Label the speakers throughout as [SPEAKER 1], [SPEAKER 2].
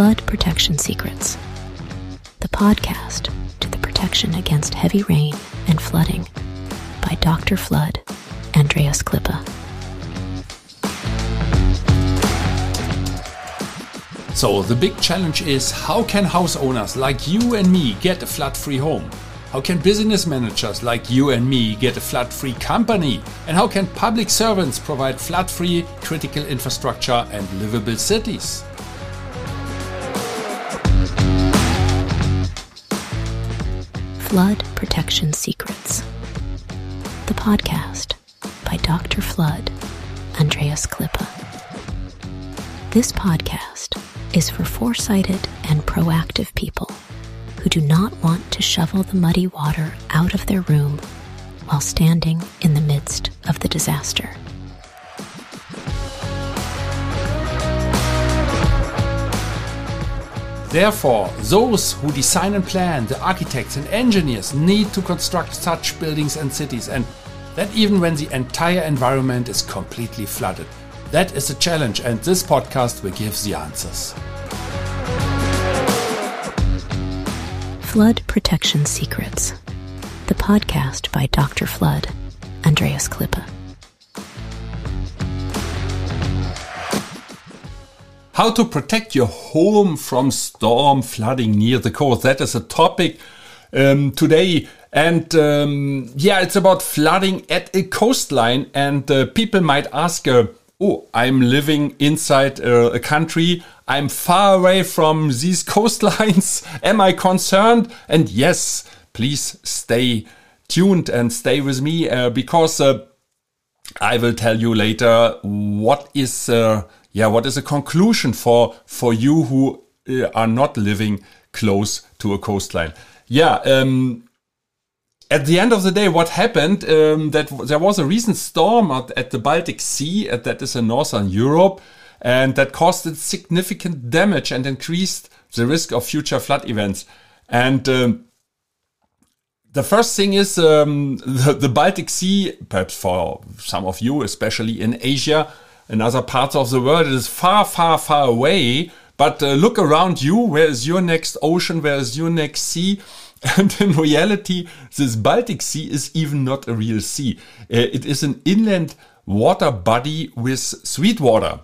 [SPEAKER 1] Flood Protection Secrets, the podcast to the protection against heavy rain and flooding by Dr. Flood, Andreas Klippe.
[SPEAKER 2] So, the big challenge is how can house owners like you and me get a flood free home? How can business managers like you and me get a flood free company? And how can public servants provide flood free critical infrastructure and livable cities?
[SPEAKER 1] Flood Protection Secrets, the podcast by Dr. Flood, Andreas Klippe. This podcast is for foresighted and proactive people who do not want to shovel the muddy water out of their room while standing in the midst of the disaster.
[SPEAKER 2] Therefore, those who design and plan, the architects and engineers, need to construct such buildings and cities, and that even when the entire environment is completely flooded. That is a challenge, and this podcast will give the answers.
[SPEAKER 1] Flood Protection Secrets, the podcast by Dr. Flood, Andreas Klippe.
[SPEAKER 2] How to protect your home from storm flooding near the coast. That is a topic um, today. And um, yeah, it's about flooding at a coastline. And uh, people might ask, uh, oh, I'm living inside uh, a country. I'm far away from these coastlines. Am I concerned? And yes, please stay tuned and stay with me uh, because uh, I will tell you later what is uh, yeah, what is a conclusion for for you who uh, are not living close to a coastline? Yeah, um, at the end of the day, what happened? Um, that there was a recent storm at, at the Baltic Sea, uh, that is in northern Europe, and that caused significant damage and increased the risk of future flood events. And um, the first thing is um, the, the Baltic Sea, perhaps for some of you, especially in Asia, in other parts of the world, it is far, far, far away. But uh, look around you. Where is your next ocean? Where is your next sea? And in reality, this Baltic Sea is even not a real sea. Uh, it is an inland water body with sweet water.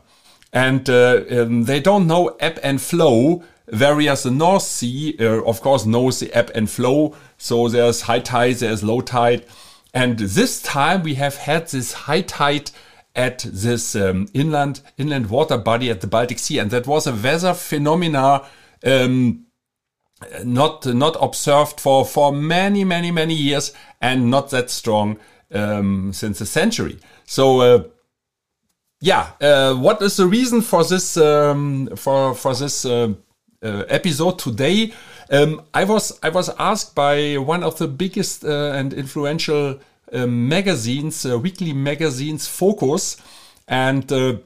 [SPEAKER 2] And uh, um, they don't know ebb and flow, whereas the North Sea, uh, of course, knows the ebb and flow. So there's high tide, there's low tide. And this time we have had this high tide at this um, inland inland water body at the Baltic Sea, and that was a weather phenomena um, not not observed for for many many many years and not that strong um, since a century. So. Uh, yeah, uh, what is the reason for this um, for for this uh, uh episode today? Um, I was I was asked by one of the biggest uh, and influential magazines, uh, weekly magazines, Focus, and uh,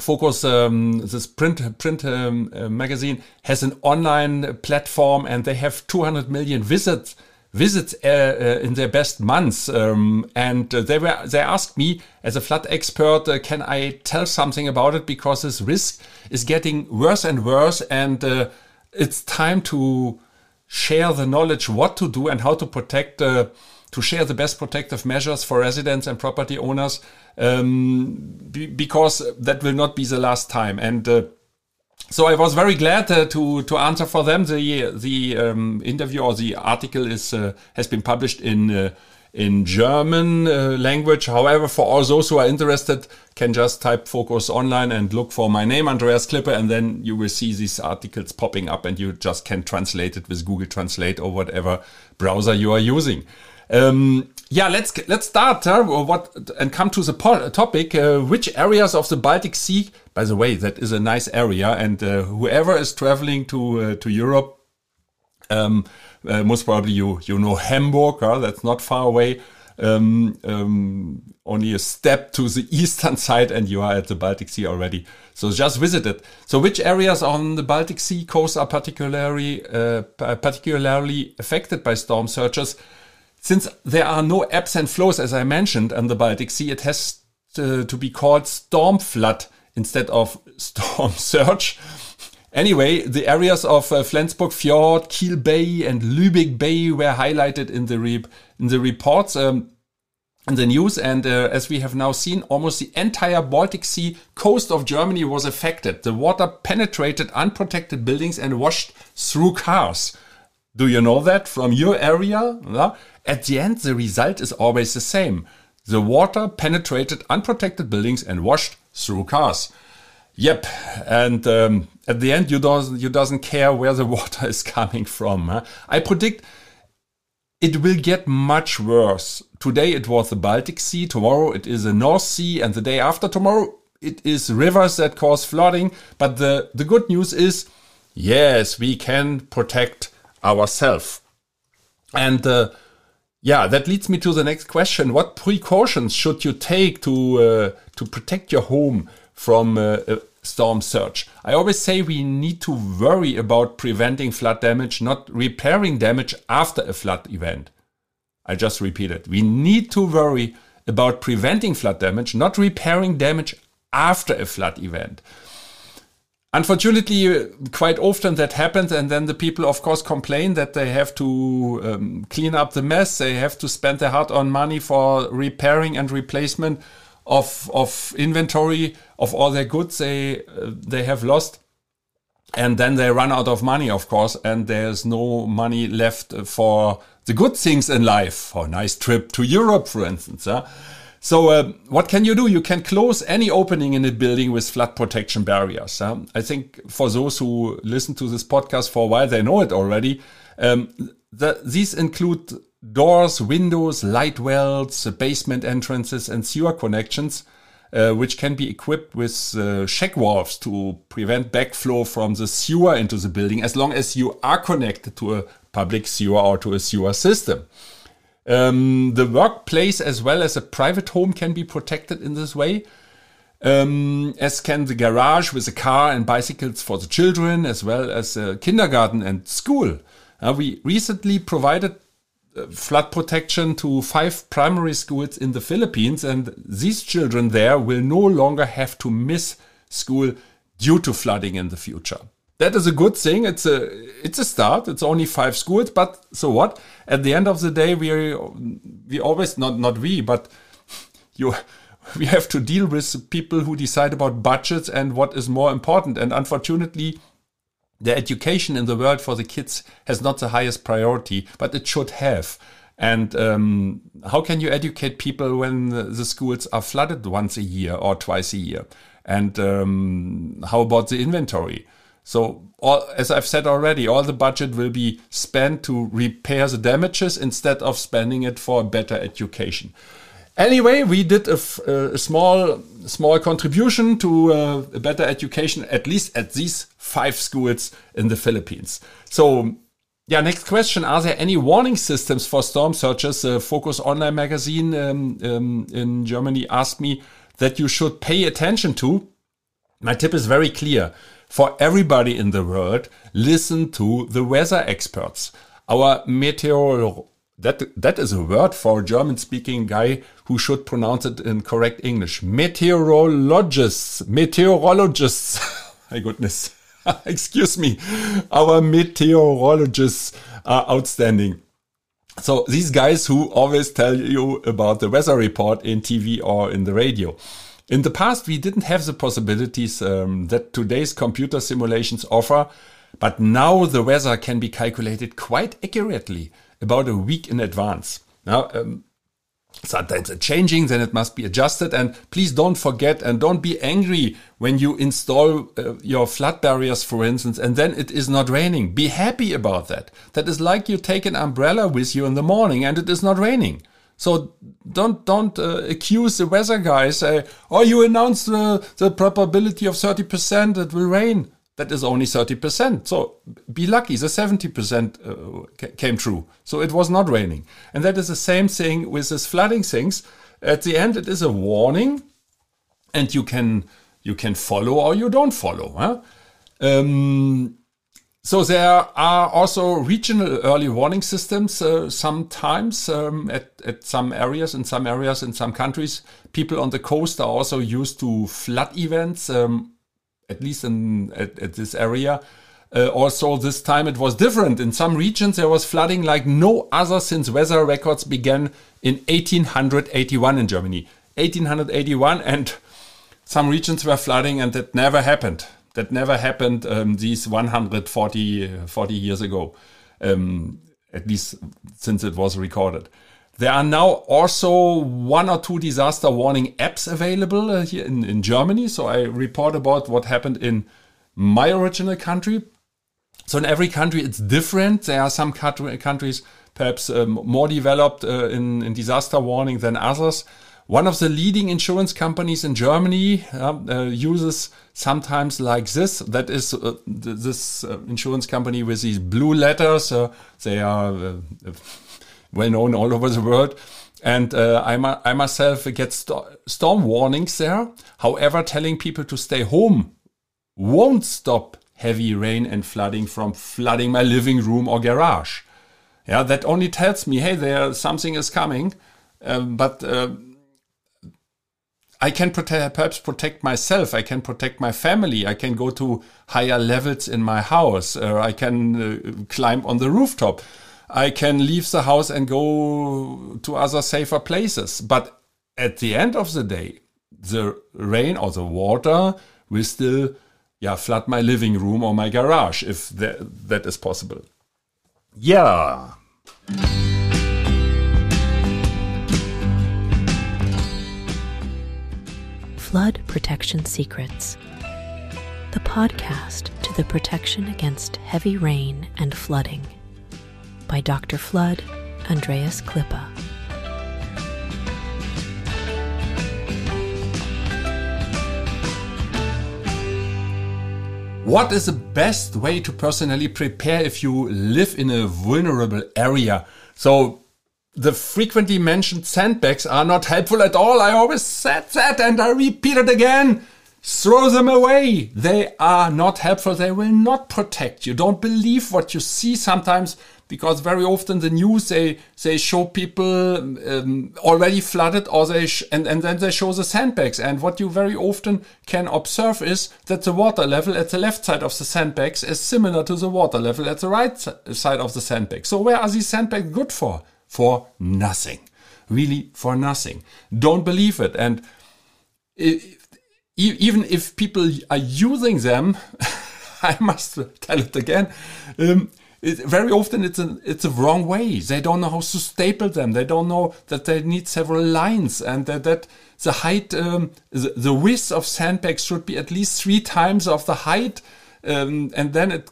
[SPEAKER 2] Focus, um, this print print um, uh, magazine, has an online platform, and they have 200 million visits visits uh, uh, in their best months. Um, and they were they asked me as a flood expert, can I tell something about it because this risk is getting worse and worse, and it's time to share the knowledge what to do and how to protect to share the best protective measures for residents and property owners um, be, because that will not be the last time. And uh, so I was very glad uh, to to answer for them. The the um, interview or the article is uh, has been published in uh, in German uh, language. However, for all those who are interested, can just type focus online and look for my name, Andreas Klippe, and then you will see these articles popping up, and you just can translate it with Google Translate or whatever browser you are using. Um, yeah, let's let's start uh, what and come to the topic. Uh, which areas of the Baltic Sea? By the way, that is a nice area, and uh, whoever is traveling to uh, to Europe, um, uh, most probably you you know Hamburg. that's not far away. Um, um, only a step to the eastern side, and you are at the Baltic Sea already. So just visit it. So, which areas on the Baltic Sea coast are particularly uh, particularly affected by storm surges? Since there are no ebbs and flows, as I mentioned, on the Baltic Sea, it has to, to be called storm flood instead of storm surge. Anyway, the areas of uh, Flensburg Fjord, Kiel Bay, and Lübeck Bay were highlighted in the re- in the reports. Um, in the news, and uh, as we have now seen, almost the entire Baltic Sea coast of Germany was affected. The water penetrated unprotected buildings and washed through cars. Do you know that from your area? At the end, the result is always the same. The water penetrated unprotected buildings and washed through cars. Yep, and um, at the end, you don't you doesn't care where the water is coming from. Huh? I predict it will get much worse. Today it was the Baltic Sea, tomorrow it is the North Sea, and the day after tomorrow it is rivers that cause flooding. But the, the good news is, yes, we can protect ourselves. And uh, yeah, that leads me to the next question. What precautions should you take to, uh, to protect your home from uh, storm surge. I always say we need to worry about preventing flood damage, not repairing damage after a flood event. I just repeat it. We need to worry about preventing flood damage, not repairing damage after a flood event. Unfortunately, quite often that happens, and then the people, of course, complain that they have to um, clean up the mess. They have to spend their hard-earned money for repairing and replacement of of inventory of all their goods they uh, they have lost and then they run out of money of course and there's no money left for the good things in life for a nice trip to europe for instance? So uh, what can you do? You can close any opening in a building with flood protection barriers i think for those who listen to this podcast for a while they know it already. Um, the, these include doors, windows, light wells, basement entrances, and sewer connections, uh, which can be equipped with uh, check valves to prevent backflow from the sewer into the building, as long as you are connected to a public sewer or to a sewer system. Um, the workplace as well as a private home can be protected in this way. Um, as can the garage with a car and bicycles for the children, as well as a kindergarten and school. Uh, we recently provided flood protection to five primary schools in the Philippines, and these children there will no longer have to miss school due to flooding in the future. That is a good thing. It's a it's a start. It's only five schools, but so what? At the end of the day, we we always not not we, but you we have to deal with people who decide about budgets and what is more important. And unfortunately, the education in the world for the kids has not the highest priority, but it should have. And um, how can you educate people when the schools are flooded once a year or twice a year? And um, how about the inventory? So, all, as I've said already, all the budget will be spent to repair the damages instead of spending it for better education. Anyway, we did a, small small contribution to uh, a better education, at least at these five schools in the Philippines. So, yeah, next question: Are there any warning systems for storm surges? Uh, Focus Online magazine um, um, in Germany asked me that you should pay attention to. My tip is very clear for everybody in the world: listen to the weather experts. Our meteor that that is a word for a German speaking guy who should pronounce it in correct English. Meteorologists, meteorologists. My goodness. Excuse me. Our meteorologists are outstanding. So these guys who always tell you about the weather report in TV or in the radio. In the past, we didn't have the possibilities um, that today's computer simulations offer, but now the weather can be calculated quite accurately about a week in advance. Now, um, sometimes it's changing, then it must be adjusted. And please don't forget and don't be angry when you install uh, your flood barriers, for instance, and then it is not raining. Be happy about that. That is like you take an umbrella with you in the morning and it is not raining. So don't don't uh, accuse the weather guys. Say, oh, you announced uh, the probability of thirty percent it will rain that is only 30%. So be lucky, the 70% uh, came true. So it was not raining. And that is the same thing with this flooding things. At the end, it is a warning and you can, you can follow or you don't follow. Huh? Um, so there are also regional early warning systems. Uh, sometimes um, at, at some areas, in some areas, in some countries, people on the coast are also used to flood events. Um, at least in at, at this area. Uh, also, this time it was different. In some regions, there was flooding like no other since weather records began in 1881 in Germany. 1881, and some regions were flooding, and that never happened. That never happened um, these 140 40 years ago, um, at least since it was recorded. There are now also one or two disaster warning apps available uh, here in, in Germany. So I report about what happened in my original country. So in every country it's different. There are some countries perhaps um, more developed uh, in, in disaster warning than others. One of the leading insurance companies in Germany uh, uh, uses sometimes like this. That is uh, this uh, insurance company with these blue letters. Uh, they are well known all over the world. And I, I, myself get st storm warnings there. However, telling people to stay home won't stop heavy rain and flooding from flooding my living room or garage. Yeah, that only tells me, hey, there something is coming. Um, but uh, I can perhaps protect myself. I can protect my family. I can go to higher levels in my house. Uh, I can uh, climb on the rooftop. I can leave the house and go to other safer places. But at the end of the day, the rain or the water will still yeah, flood my living room or my garage if that, that is possible. Yeah.
[SPEAKER 1] Protection Secrets, the podcast to the protection against heavy rain and flooding by Dr. Flood, Andreas Klippe.
[SPEAKER 2] What is the best way to personally prepare if you live in a vulnerable area? So, the frequently mentioned sandbags are not helpful at all. I always said that and I repeat it again. Throw them away. They are not helpful. They will not protect you. Don't believe what you see sometimes because very often the news they they show people um, already flooded or they and, and then they show the sandbags and what you very often can observe is that the water level at the left side of the sandbags is similar to the water level at the right side of the sandbag so where are these sandbags good for for nothing really for nothing don't believe it and if, even if people are using them I must tell it again. Um, it, very often it's a it's a wrong way. They don't know how to staple them. They don't know that they need several lines and that, that the height, um, the, the, width of sandbags should be at least three times of the height. Um, and then it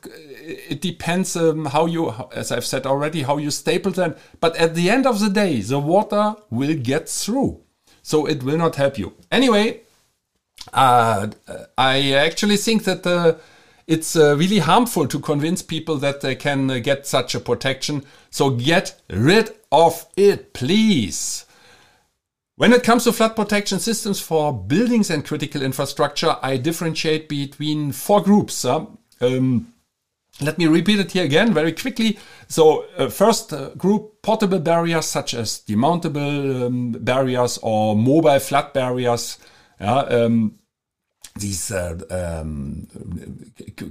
[SPEAKER 2] it depends um, how you, as I've said already, how you staple them. But at the end of the day, the water will get through, so it will not help you. Anyway, uh, I actually think that the it's uh, really harmful to convince people that they can uh, get such a protection. So get rid of it, please. When it comes to flood protection systems for buildings and critical infrastructure, I differentiate between four groups. Uh, um, let me repeat it here again very quickly. So, uh, first uh, group portable barriers such as demountable um, barriers or mobile flood barriers. Yeah, um, these uh, um,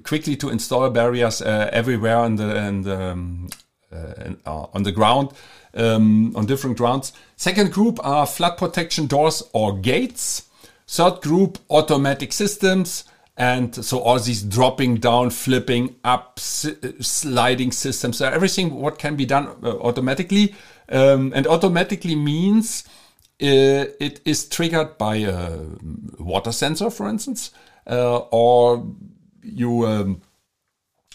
[SPEAKER 2] quickly to install barriers uh, everywhere on the, and, um, uh, on the ground um, on different grounds. Second group are flood protection doors or gates. Third group automatic systems. And so all these dropping down, flipping up, sliding systems, so everything what can be done uh, automatically. Um, and automatically means uh, it is triggered by a water sensor, for instance, uh, or you um,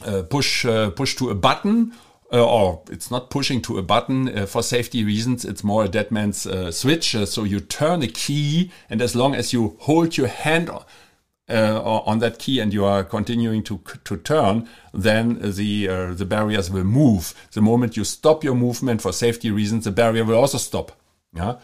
[SPEAKER 2] uh, push uh, push to a button, uh, or it's not pushing to a button uh, for safety reasons. It's more a dead man's switch. so you turn a key, and as long as you hold your hand. on that key and you are continuing to to turn, then the the barriers will move. The moment you stop your movement for safety reasons, the barrier will also stop yeah,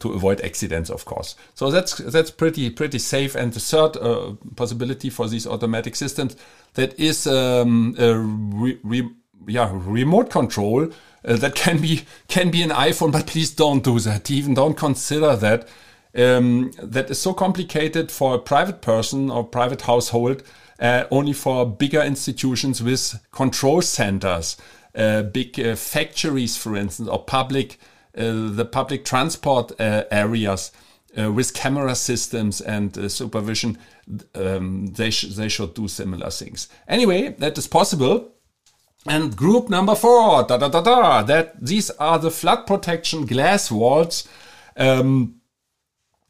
[SPEAKER 2] to avoid accidents, of course. So that's that's pretty pretty safe. And the third uh, possibility for these automatic systems that is um, re, re, yeah remote control uh, that can be can be an iPhone, but please don't do that. Even don't consider that. um, that is so complicated for a private person or private household, uh, only for bigger institutions with control centers, uh, big uh, factories, for instance, or public, uh, the public transport uh, areas uh, with camera systems and supervision. Um, they, sh they should do similar things. Anyway, that is possible. And group number four, da da da da, that these are the flood protection glass walls. Um,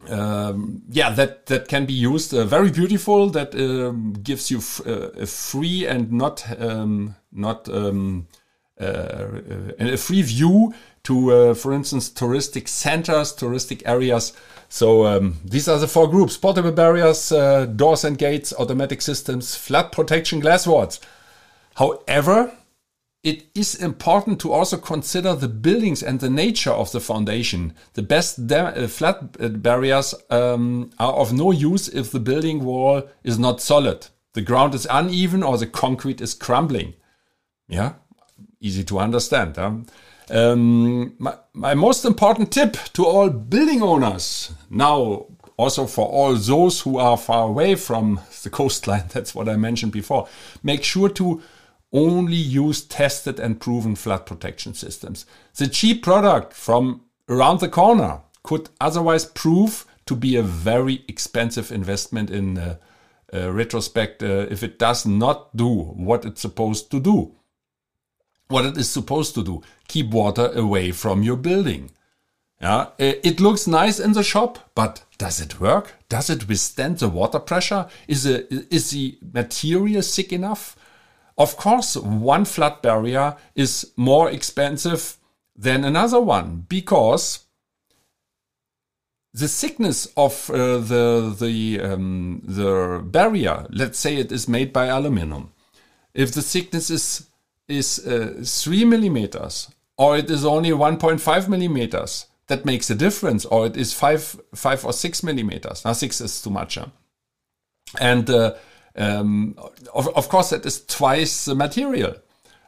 [SPEAKER 2] um, yeah, that that can be used. Uh, very beautiful. That um, gives you uh, a free and not um, not um, uh, uh, a free view to, uh, for instance, touristic centers, touristic areas. So um, these are the four groups: portable barriers, uh, doors and gates, automatic systems, flood protection, glass walls. However, it is important to also consider the buildings and the nature of the foundation. The best uh, flat uh, barriers um, are of no use if the building wall is not solid. The ground is uneven or the concrete is crumbling. Yeah, easy to understand. Huh? Um, my, my most important tip to all building owners now also for all those who are far away from the coastline, that's what I mentioned before, make sure to only use tested and proven flood protection systems. The cheap product from around the corner could otherwise prove to be a very expensive investment in uh, uh, retrospect uh, if it does not do what it's supposed to do. What it is supposed to do keep water away from your building. Yeah, it looks nice in the shop, but does it work? Does it withstand the water pressure? Is, it, is the material thick enough? Of course, one flood barrier is more expensive than another one because the thickness of uh, the the um, the barrier, let's say it is made by aluminum, if the thickness is is uh, three millimeters or it is only 1.5 millimeters, that makes a difference. Or it is five five or six millimeters. Now six is too much, huh? and uh, um, of, of course, that is twice the material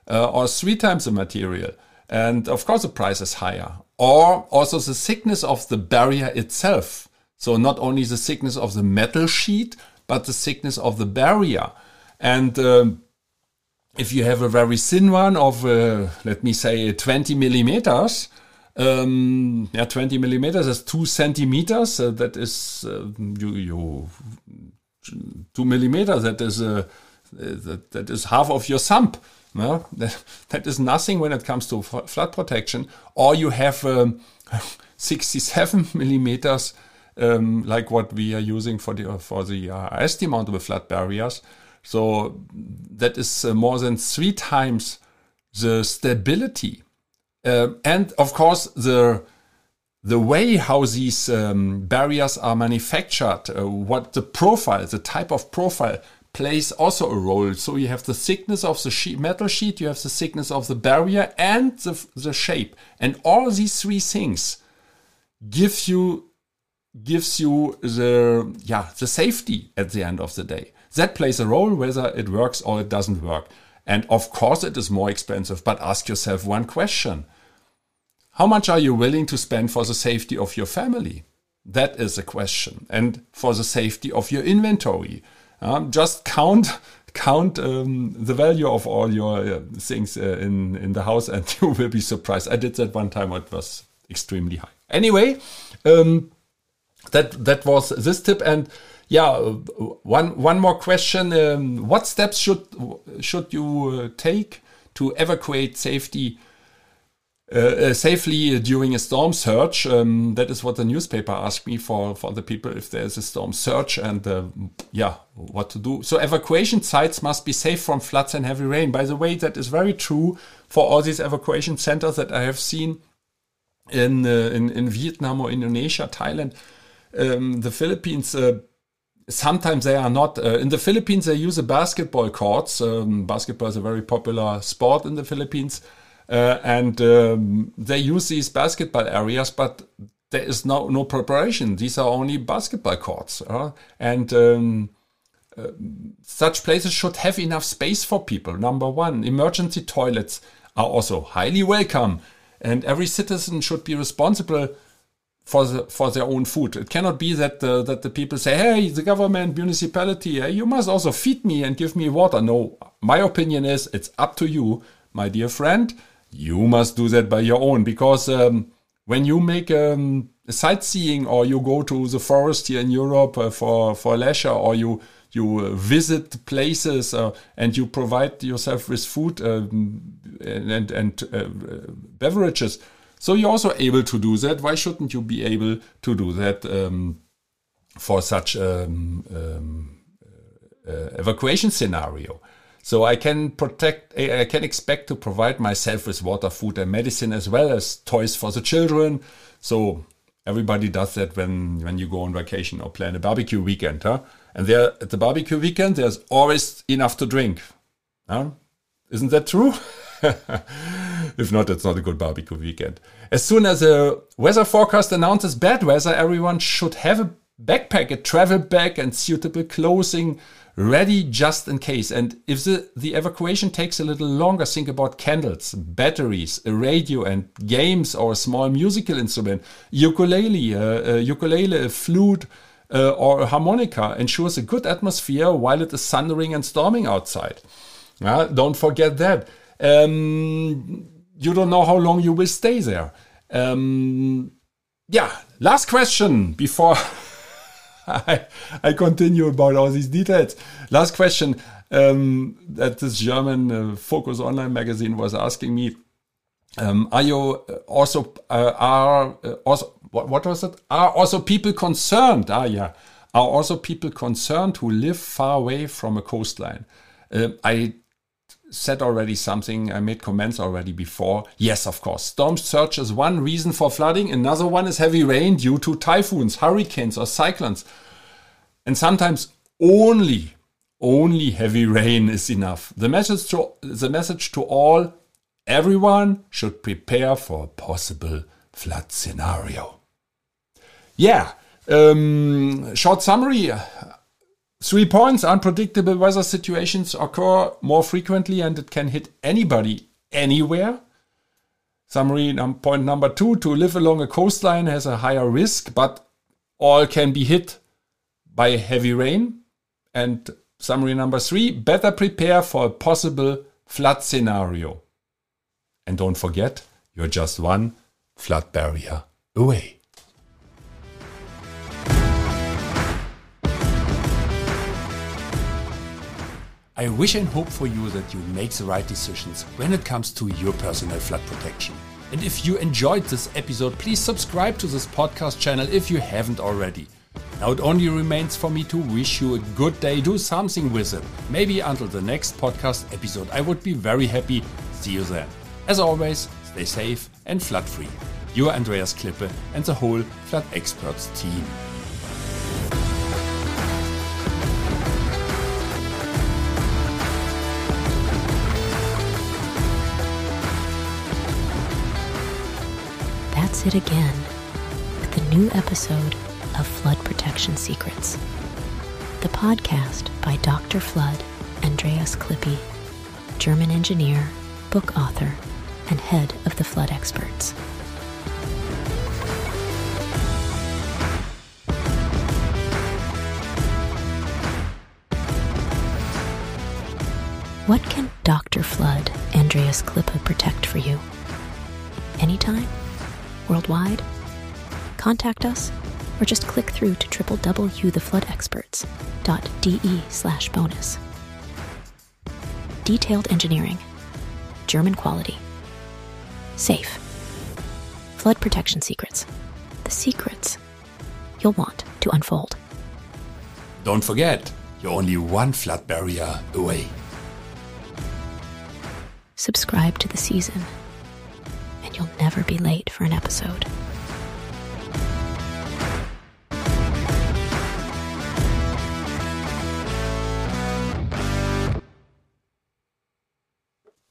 [SPEAKER 2] uh, or three times the material. And of course, the price is higher. Or also the thickness of the barrier itself. So not only the thickness of the metal sheet, but the thickness of the barrier. And um, if you have a very thin one of, uh, let me say, 20 millimeters, um, yeah, 20 millimeters is two centimeters. Uh, that is, uh, you, you two millimeter. That is a uh, that, that is half of your sump. No? That, that is nothing when it comes to flood protection. Or you have um, 67 millimeters, um, like what we are using for the for the uh, ISD mountable flood barriers. So that is uh, more than three times the stability, uh, and of course the the way how these um, barriers are manufactured, uh, what the profile, the type of profile plays also a role. So you have the thickness of the sheet, metal sheet, you have the thickness of the barrier and the, the shape. And all these three things gives you gives you the yeah the safety at the end of the day. That plays a role whether it works or it doesn't work. And of course it is more expensive, but ask yourself one question how much are you willing to spend for the safety of your family? That is a question. And for the safety of your inventory. Um, just count count um, the value of all your uh, things uh, in in the house, and you will be surprised. I did that one time; it was extremely high. Anyway, um, that that was this tip, and yeah, one one more question: um, What steps should should you uh, take to evacuate safety uh, uh, safely during a storm surge. Um, that is what the newspaper asked me for for the people if there's a storm surge and uh, yeah, what to do. So evacuation sites must be safe from floods and heavy rain. By the way, that is very true for all these evacuation centers that I have seen in uh, in, in Vietnam or Indonesia, Thailand, um, the Philippines. Sometimes they are not. Uh, in the Philippines, they use a basketball courts. Um, basketball is a very popular sport in the Philippines. Uh, and um, they use these basketball areas, but there is no no preparation. These are only basketball courts, uh, and um, uh, such places should have enough space for people. Number one, emergency toilets are also highly welcome, and every citizen should be responsible for the, for their own food. It cannot be that the, that the people say, "Hey, the government, municipality, hey, you must also feed me and give me water." No, my opinion is it's up to you, my dear friend. You must do that by your own because um, when you make um, sightseeing or you go to the forest here in Europe uh, for for leisure or you you uh, visit places uh, and you provide yourself with food um, and and uh, beverages so you're also able to do that. Why shouldn't you be able to do that um, for such um, um, uh, evacuation scenario? So I can protect, I can expect to provide myself with water, food, and medicine as well as toys for the children. So everybody does that when when you go on vacation or plan a barbecue weekend, huh? And there at the barbecue weekend, there's always enough to drink. Huh? Isn't that true? if not, it's not a good barbecue weekend. As soon as a weather forecast announces bad weather, everyone should have a backpack, a travel bag, and suitable clothing ready just in case. And if the, the evacuation takes a little longer, think about candles, batteries, a radio, and games or a small musical instrument. Ukulele, uh, a ukulele, a flute, uh, or a harmonica ensures a good atmosphere while it is thundering and storming outside. Uh, don't forget that. Um, you don't know how long you will stay there. Um, yeah, last question before I, I continue about all these details. Last question um, that this German uh, Focus Online magazine was asking me. Um, are you also uh, are uh, also what, what was it? Are also people concerned? Ah, yeah. Are also people concerned who live far away from a coastline? Uh, I said already something, I made comments already before. Yes, of course. Storm surge is one reason for flooding. Another one is heavy rain due to typhoons, hurricanes, or cyclones. And sometimes only, only heavy rain is enough. The message to, the message to all, everyone should prepare for a possible flood scenario. Yeah, um, short summary. Three points unpredictable weather situations occur more frequently and it can hit anybody anywhere. Summary point number two to live along a coastline has a higher risk, but all can be hit by heavy rain. And summary number three better prepare for a possible flood scenario. And don't forget, you're just one flood barrier away. I wish and hope for you that you make the right decisions when it comes to your personal flood protection. And if you enjoyed this episode, please subscribe to this podcast channel if you haven't already. Now it only remains for me to wish you a good day. Do something with it. Maybe until the next podcast episode. I would be very happy. See you then. As always, stay safe and flood free. Your Andreas Klippe and the whole Flood Experts team.
[SPEAKER 1] It again with a new episode of Flood Protection Secrets, the podcast by Dr. Flood Andreas Klippe, German engineer, book author, and head of the flood experts. What can Dr. Flood Andreas Klippe protect for you? Anytime? Worldwide? Contact us or just click through to www.thefloodexperts.de slash bonus. Detailed engineering, German quality, safe, flood protection secrets, the secrets you'll want to unfold.
[SPEAKER 2] Don't forget, you're only one flood barrier away.
[SPEAKER 1] Subscribe to the season you'll never be late for an episode.